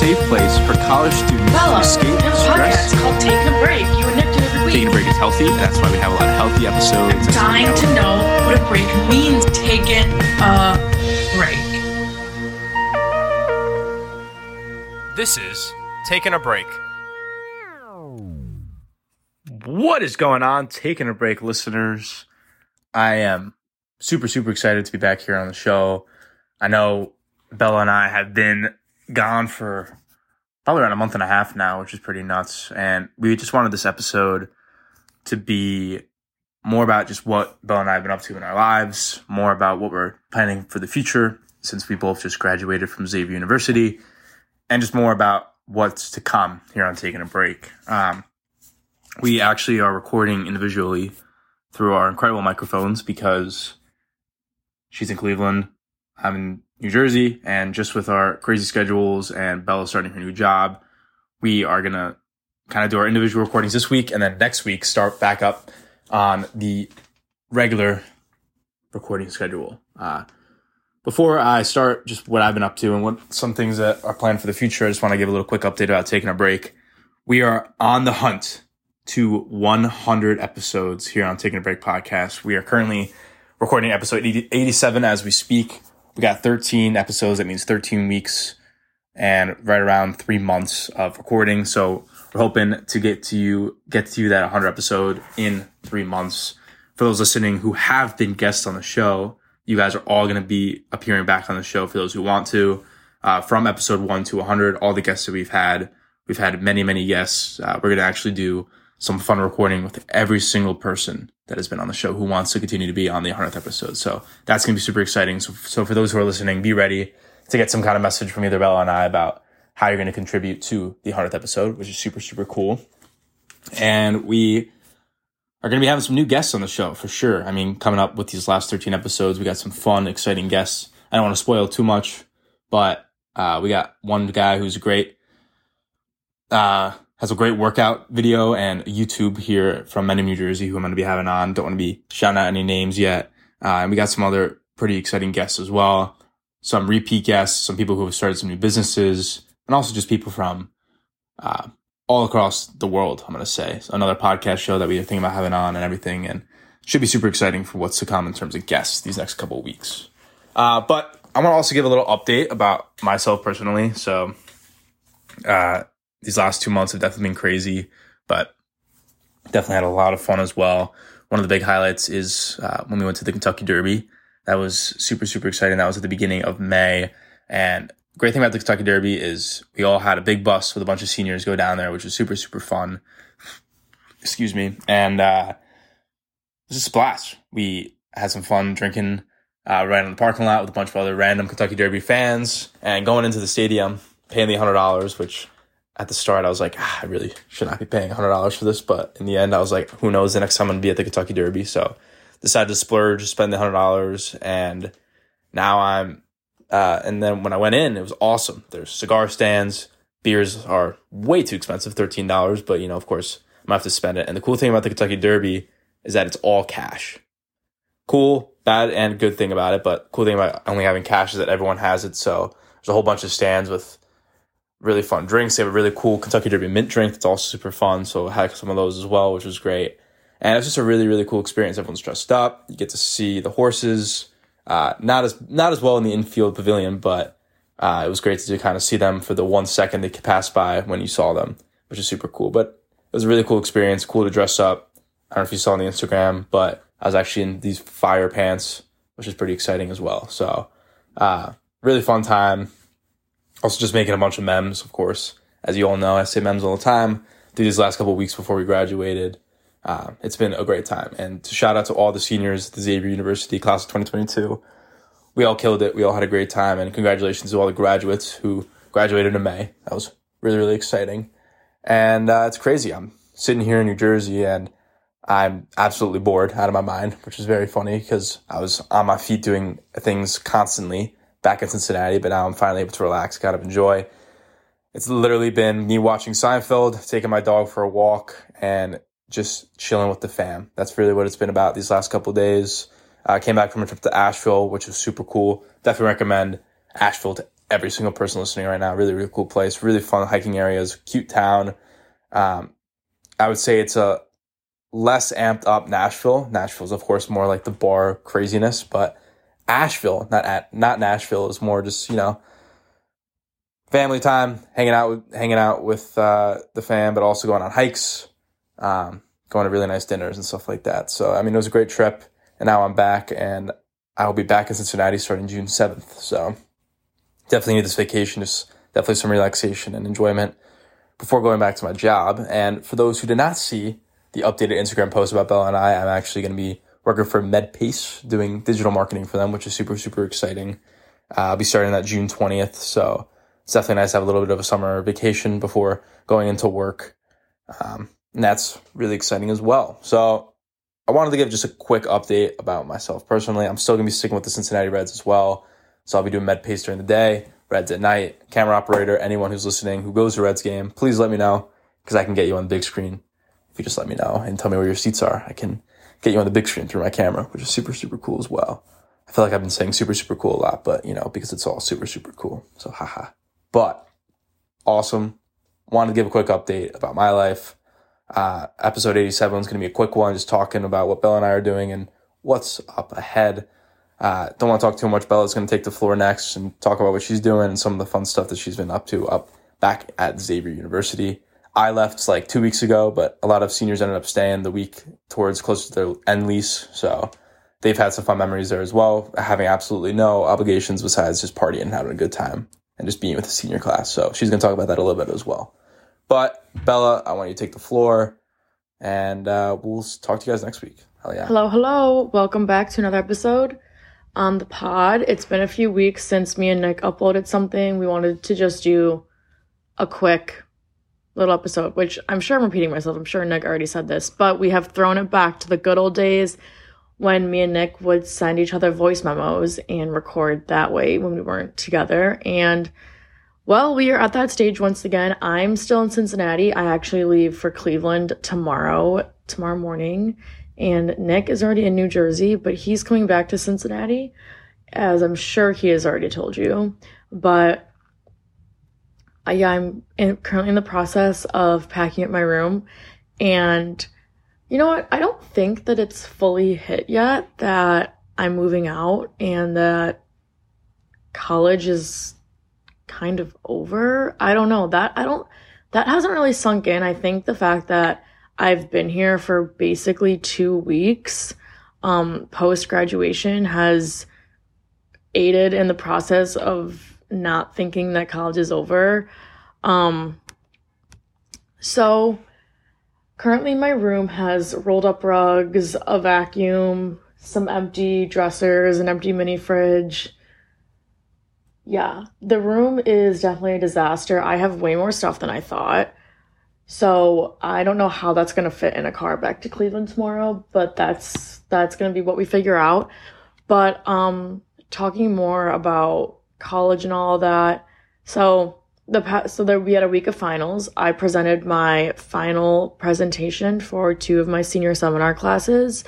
safe place for college students Bella, to escape we have a stress. podcast called Taking a Break. You admit to every week. Taking a break is healthy, that's why we have a lot of healthy episodes. I'm That's what we dying to know. know what a break means. Taking a break. This is Taking a Break. What is going on, taking a break, listeners? I am super, super excited to be back here on the show. I know Bella and I have been gone for probably around a month and a half now, which is pretty nuts. And we just wanted this episode to be more about just what Bella and I have been up to in our lives, more about what we're planning for the future since we both just graduated from Xavier University, and just more about what's to come here on Taking a Break. Um, we actually are recording individually through our incredible microphones because she's in Cleveland, I'm in New Jersey, and just with our crazy schedules and Bella starting her new job, we are gonna kind of do our individual recordings this week, and then next week start back up on the regular recording schedule. Uh, before I start, just what I've been up to and what some things that are planned for the future, I just want to give a little quick update about taking a break. We are on the hunt to 100 episodes here on Taking a Break podcast. We are currently recording episode 80 87 as we speak. We got 13 episodes. That means 13 weeks and right around three months of recording. So we're hoping to get to you, get to you that 100 episode in three months. For those listening who have been guests on the show, you guys are all going to be appearing back on the show for those who want to. Uh, from episode one to 100, all the guests that we've had, we've had many, many guests. Uh, we're going to actually do some fun recording with every single person that has been on the show who wants to continue to be on the 100th episode. So that's going to be super exciting. So, so for those who are listening, be ready to get some kind of message from either Bella and I about how you're going to contribute to the 100th episode, which is super, super cool. And we are going to be having some new guests on the show for sure. I mean, coming up with these last 13 episodes, we got some fun, exciting guests. I don't want to spoil too much, but uh, we got one guy who's great, uh, has a great workout video and YouTube here from Mendham, New Jersey, who I'm going to be having on. Don't want to be shouting out any names yet. Uh, and we got some other pretty exciting guests as well. Some repeat guests, some people who have started some new businesses, and also just people from uh, all across the world, I'm going to say. So another podcast show that we are thinking about having on and everything. And should be super exciting for what's to come in terms of guests these next couple of weeks. Uh, but I want to also give a little update about myself personally. So, uh, these last two months have definitely been crazy, but definitely had a lot of fun as well. One of the big highlights is uh, when we went to the Kentucky Derby. That was super, super exciting. That was at the beginning of May. And great thing about the Kentucky Derby is we all had a big bus with a bunch of seniors go down there, which was super, super fun. Excuse me. And uh, it was a splash. We had some fun drinking uh, right in the parking lot with a bunch of other random Kentucky Derby fans and going into the stadium, paying the $100, which at the start I was like, ah, I really should not be paying $100 for this. But in the end, I was like, who knows the next time I'm going to be at the Kentucky Derby. So decided to splurge, spend the $100. And now I'm, uh, and then when I went in, it was awesome. There's cigar stands. Beers are way too expensive, $13. But, you know, of course, I'm going to have to spend it. And the cool thing about the Kentucky Derby is that it's all cash. Cool, bad, and good thing about it. But cool thing about only having cash is that everyone has it. So there's a whole bunch of stands with really fun drinks. They have a really cool Kentucky Derby mint drink that's also super fun. So I had some of those as well, which was great. And it's just a really, really cool experience. Everyone's dressed up. You get to see the horses. Uh, not as not as well in the infield pavilion, but uh, it was great to kind of see them for the one second they could pass by when you saw them, which is super cool. But it was a really cool experience. Cool to dress up. I don't know if you saw on the Instagram, but I was actually in these fire pants, which is pretty exciting as well. So, uh, really fun time. Also, just making a bunch of memes, of course. As you all know, I say memes all the time. Through these last couple weeks before we graduated, uh, it's been a great time. And to shout out to all the seniors at the Xavier University class of 2022. We all killed it. We all had a great time. And congratulations to all the graduates who graduated in May. That was really, really exciting. And uh, it's crazy. I'm sitting here in New Jersey and I'm absolutely bored out of my mind, which is very funny because I was on my feet doing things constantly back in Cincinnati, but now I'm finally able to relax, kind of enjoy. It's literally been me watching Seinfeld, taking my dog for a walk, and just chilling with the fam. That's really what it's been about these last couple days. I came back from a trip to Asheville, which was super cool. Definitely recommend Asheville to every single person listening right now. Really, really cool place. Really fun hiking areas. Cute town. Um, I would say it's a less amped up Nashville. Nashville's of course more like the bar craziness, but Asheville, not at, not Nashville, is more just you know family time, hanging out with hanging out with uh, the fam, but also going on hikes, um, going to really nice dinners and stuff like that. So I mean, it was a great trip, and now I'm back, and I will be back in Cincinnati starting June seventh. So definitely need this vacation, just definitely some relaxation and enjoyment before going back to my job. And for those who did not see the updated Instagram post about Bella and I, I'm actually going to be working for MedPace, doing digital marketing for them, which is super super exciting. Uh, I'll be starting that June twentieth, so it's definitely nice to have a little bit of a summer vacation before going into work. Um, and that's really exciting as well. So I wanted to give just a quick update about myself personally. I'm still going to be sticking with the Cincinnati Reds as well. So I'll be doing Medpace during the day, Reds at night. Camera operator, anyone who's listening who goes to Reds game, please let me know because I can get you on the big screen. If you just let me know and tell me where your seats are, I can get you on the big screen through my camera, which is super, super cool as well. I feel like I've been saying super, super cool a lot, but you know, because it's all super, super cool. So haha. But awesome. Wanted to give a quick update about my life. Uh, episode 87 is going to be a quick one, just talking about what Bella and I are doing and what's up ahead. Uh, don't want to talk too much. Bella's going to take the floor next and talk about what she's doing and some of the fun stuff that she's been up to up back at Xavier University. I left like two weeks ago, but a lot of seniors ended up staying the week towards close to their end lease. So they've had some fun memories there as well, having absolutely no obligations besides just partying and having a good time and just being with the senior class. So she's going to talk about that a little bit as well. But Bella, I want you to take the floor and uh, we'll talk to you guys next week. Hell yeah. Hello, hello. Welcome back to another episode on the pod. It's been a few weeks since me and Nick uploaded something. We wanted to just do a quick little episode, which I'm sure I'm repeating myself. I'm sure Nick already said this, but we have thrown it back to the good old days when me and Nick would send each other voice memos and record that way when we weren't together. And well, we are at that stage once again. I'm still in Cincinnati. I actually leave for Cleveland tomorrow, tomorrow morning. And Nick is already in New Jersey, but he's coming back to Cincinnati, as I'm sure he has already told you. But uh, yeah, I'm in, currently in the process of packing up my room and you know what? I don't think that it's fully hit yet that I'm moving out and that college is kind of over. I don't know. That I don't that hasn't really sunk in. I think the fact that I've been here for basically 2 weeks um post graduation has aided in the process of not thinking that college is over. Um so Currently, my room has rolled up rugs, a vacuum, some empty dressers, an empty mini fridge. Yeah, the room is definitely a disaster. I have way more stuff than I thought. So I don't know how that's gonna fit in a car back to Cleveland tomorrow, but that's that's gonna be what we figure out. But um talking more about college and all that. So the past, so there we had a week of finals. I presented my final presentation for two of my senior seminar classes.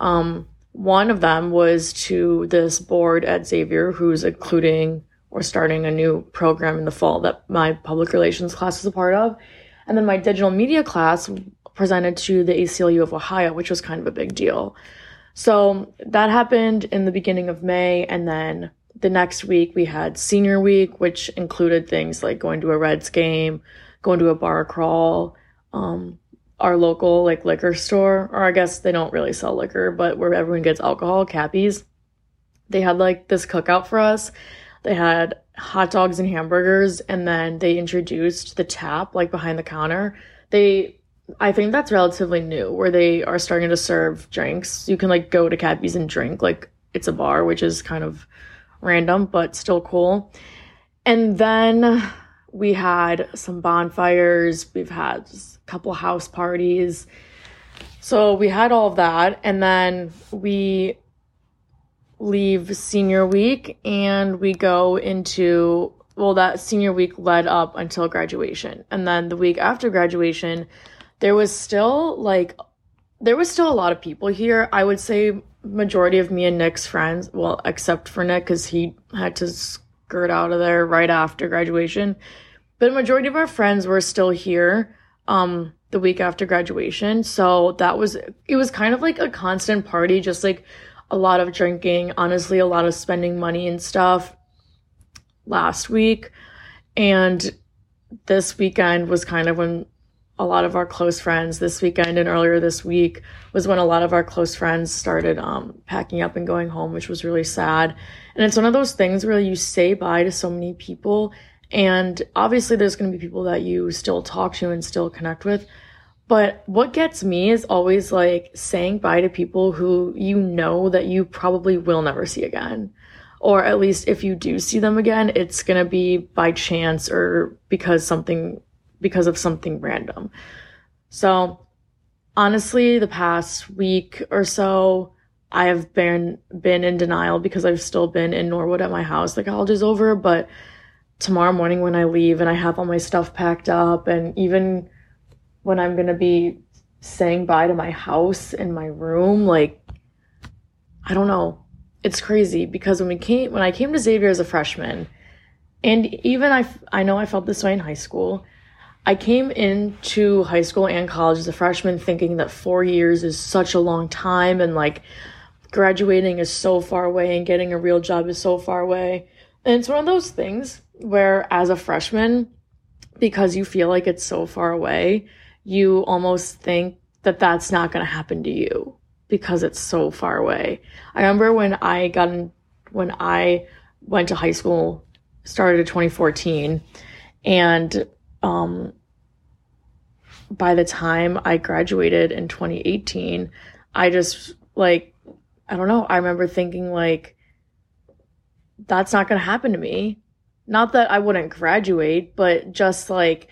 Um, one of them was to this board at Xavier, who's including or starting a new program in the fall that my public relations class is a part of. And then my digital media class presented to the ACLU of Ohio, which was kind of a big deal. So that happened in the beginning of May, and then the next week we had senior week, which included things like going to a Reds game, going to a bar crawl, um, our local like liquor store, or I guess they don't really sell liquor, but where everyone gets alcohol, Cappies. They had like this cookout for us. They had hot dogs and hamburgers, and then they introduced the tap like behind the counter. They I think that's relatively new where they are starting to serve drinks. You can like go to Cappies and drink like it's a bar, which is kind of random, but still cool. And then we had some bonfires, we've had a couple house parties. So we had all of that. And then we leave senior week and we go into, well, that senior week led up until graduation. And then the week after graduation, there was still like, there was still a lot of people here. I would say majority of me and Nick's friends, well, except for Nick, because he had to skirt out of there right after graduation. But majority of our friends were still here um, the week after graduation. So that was, it was kind of like a constant party, just like a lot of drinking, honestly, a lot of spending money and stuff last week. And this weekend was kind of when a lot of our close friends this weekend and earlier this week was when a lot of our close friends started um, packing up and going home, which was really sad. And it's one of those things where you say bye to so many people. And obviously, there's going to be people that you still talk to and still connect with. But what gets me is always like saying bye to people who you know that you probably will never see again. Or at least if you do see them again, it's going to be by chance or because something because of something random. So honestly, the past week or so, I have been been in denial because I've still been in Norwood at my house. The college is over, but tomorrow morning when I leave and I have all my stuff packed up and even when I'm gonna be saying bye to my house and my room, like I don't know. It's crazy because when we came when I came to Xavier as a freshman, and even I I know I felt this way in high school I came into high school and college as a freshman thinking that four years is such a long time and like graduating is so far away and getting a real job is so far away. And it's one of those things where, as a freshman, because you feel like it's so far away, you almost think that that's not going to happen to you because it's so far away. I remember when I got in, when I went to high school, started in 2014, and um, by the time I graduated in 2018, I just like, I don't know. I remember thinking, like, that's not going to happen to me. Not that I wouldn't graduate, but just like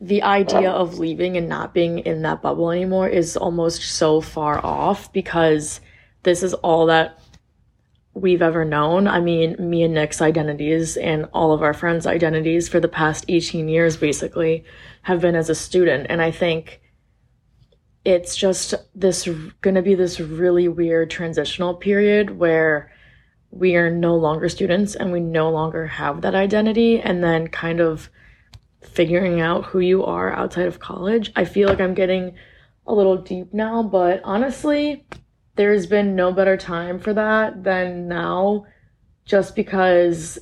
the idea of leaving and not being in that bubble anymore is almost so far off because this is all that we've ever known. I mean, me and Nick's identities and all of our friends' identities for the past 18 years basically have been as a student. And I think it's just this going to be this really weird transitional period where we are no longer students and we no longer have that identity and then kind of figuring out who you are outside of college. I feel like I'm getting a little deep now, but honestly, there's been no better time for that than now just because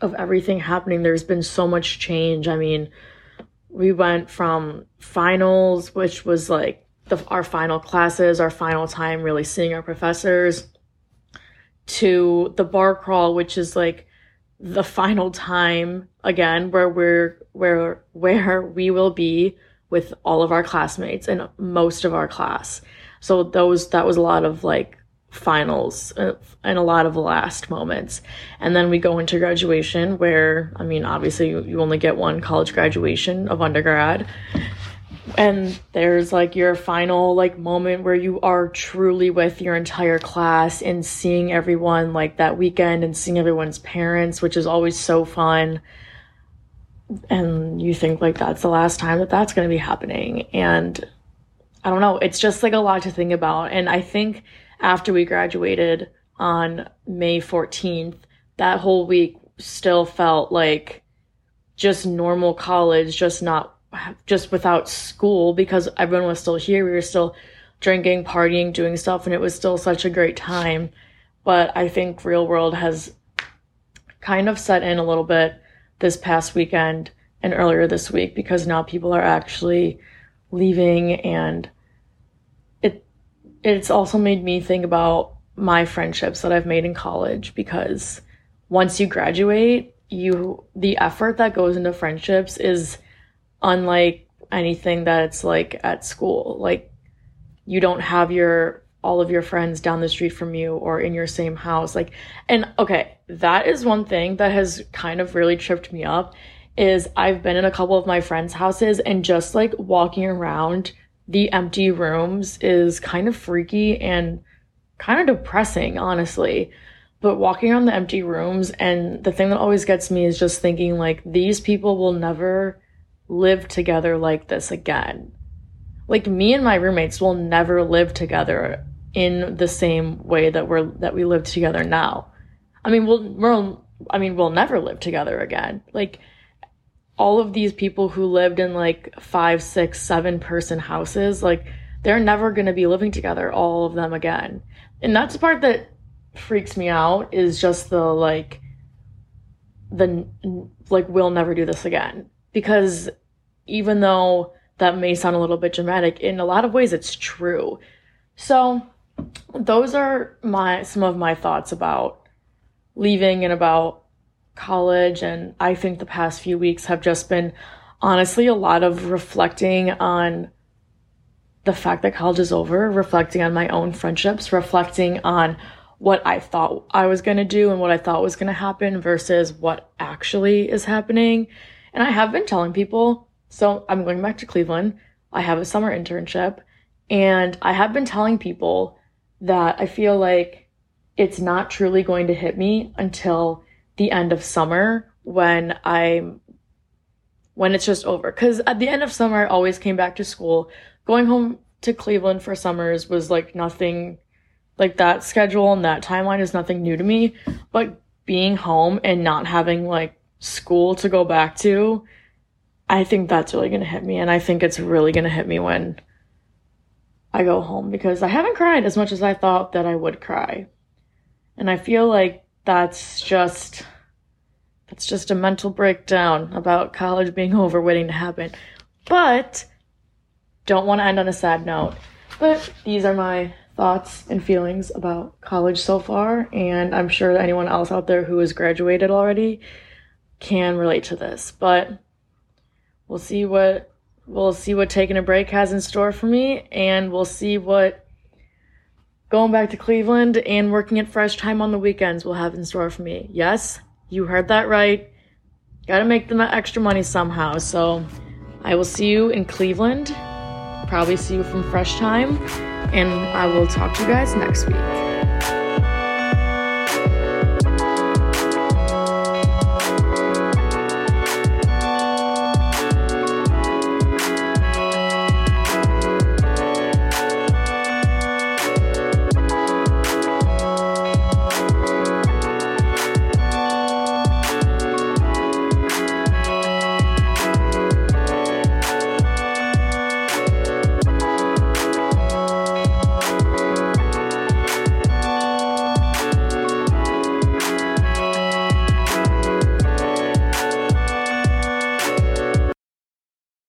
of everything happening. There's been so much change. I mean we went from finals which was like the, our final classes our final time really seeing our professors to the bar crawl which is like the final time again where we're where where we will be with all of our classmates and most of our class so those that was a lot of like finals uh, and a lot of last moments. And then we go into graduation where I mean obviously you, you only get one college graduation of undergrad. And there's like your final like moment where you are truly with your entire class and seeing everyone like that weekend and seeing everyone's parents, which is always so fun. And you think like that's the last time that that's going to be happening. And I don't know. It's just like a lot to think about. And I think after we graduated on May 14th, that whole week still felt like just normal college, just not just without school because everyone was still here. We were still drinking, partying, doing stuff, and it was still such a great time. But I think real world has kind of set in a little bit this past weekend and earlier this week because now people are actually leaving and it's also made me think about my friendships that I've made in college because once you graduate, you the effort that goes into friendships is unlike anything that it's like at school. Like you don't have your all of your friends down the street from you or in your same house like and okay that is one thing that has kind of really tripped me up is I've been in a couple of my friends' houses and just like walking around the empty rooms is kind of freaky and kind of depressing, honestly. But walking around the empty rooms, and the thing that always gets me is just thinking like these people will never live together like this again. Like me and my roommates will never live together in the same way that we're that we live together now. I mean, we'll we'll I mean, we'll never live together again. Like, all of these people who lived in like five, six, seven person houses, like, they're never going to be living together, all of them again. And that's the part that freaks me out is just the like, the like, we'll never do this again. Because even though that may sound a little bit dramatic, in a lot of ways it's true. So, those are my some of my thoughts about leaving and about college and I think the past few weeks have just been honestly a lot of reflecting on the fact that college is over, reflecting on my own friendships, reflecting on what I thought I was going to do and what I thought was going to happen versus what actually is happening. And I have been telling people, so I'm going back to Cleveland. I have a summer internship and I have been telling people that I feel like it's not truly going to hit me until the end of summer when I'm when it's just over. Cause at the end of summer, I always came back to school. Going home to Cleveland for summers was like nothing like that schedule and that timeline is nothing new to me. But being home and not having like school to go back to, I think that's really gonna hit me. And I think it's really gonna hit me when I go home because I haven't cried as much as I thought that I would cry. And I feel like that's just that's just a mental breakdown about college being over waiting to happen. But don't want to end on a sad note. But these are my thoughts and feelings about college so far, and I'm sure anyone else out there who has graduated already can relate to this. But we'll see what we'll see what taking a break has in store for me, and we'll see what going back to Cleveland and working at Fresh Time on the weekends will have in store for me. Yes, you heard that right. Gotta make the extra money somehow. So I will see you in Cleveland. Probably see you from Fresh Time. And I will talk to you guys next week.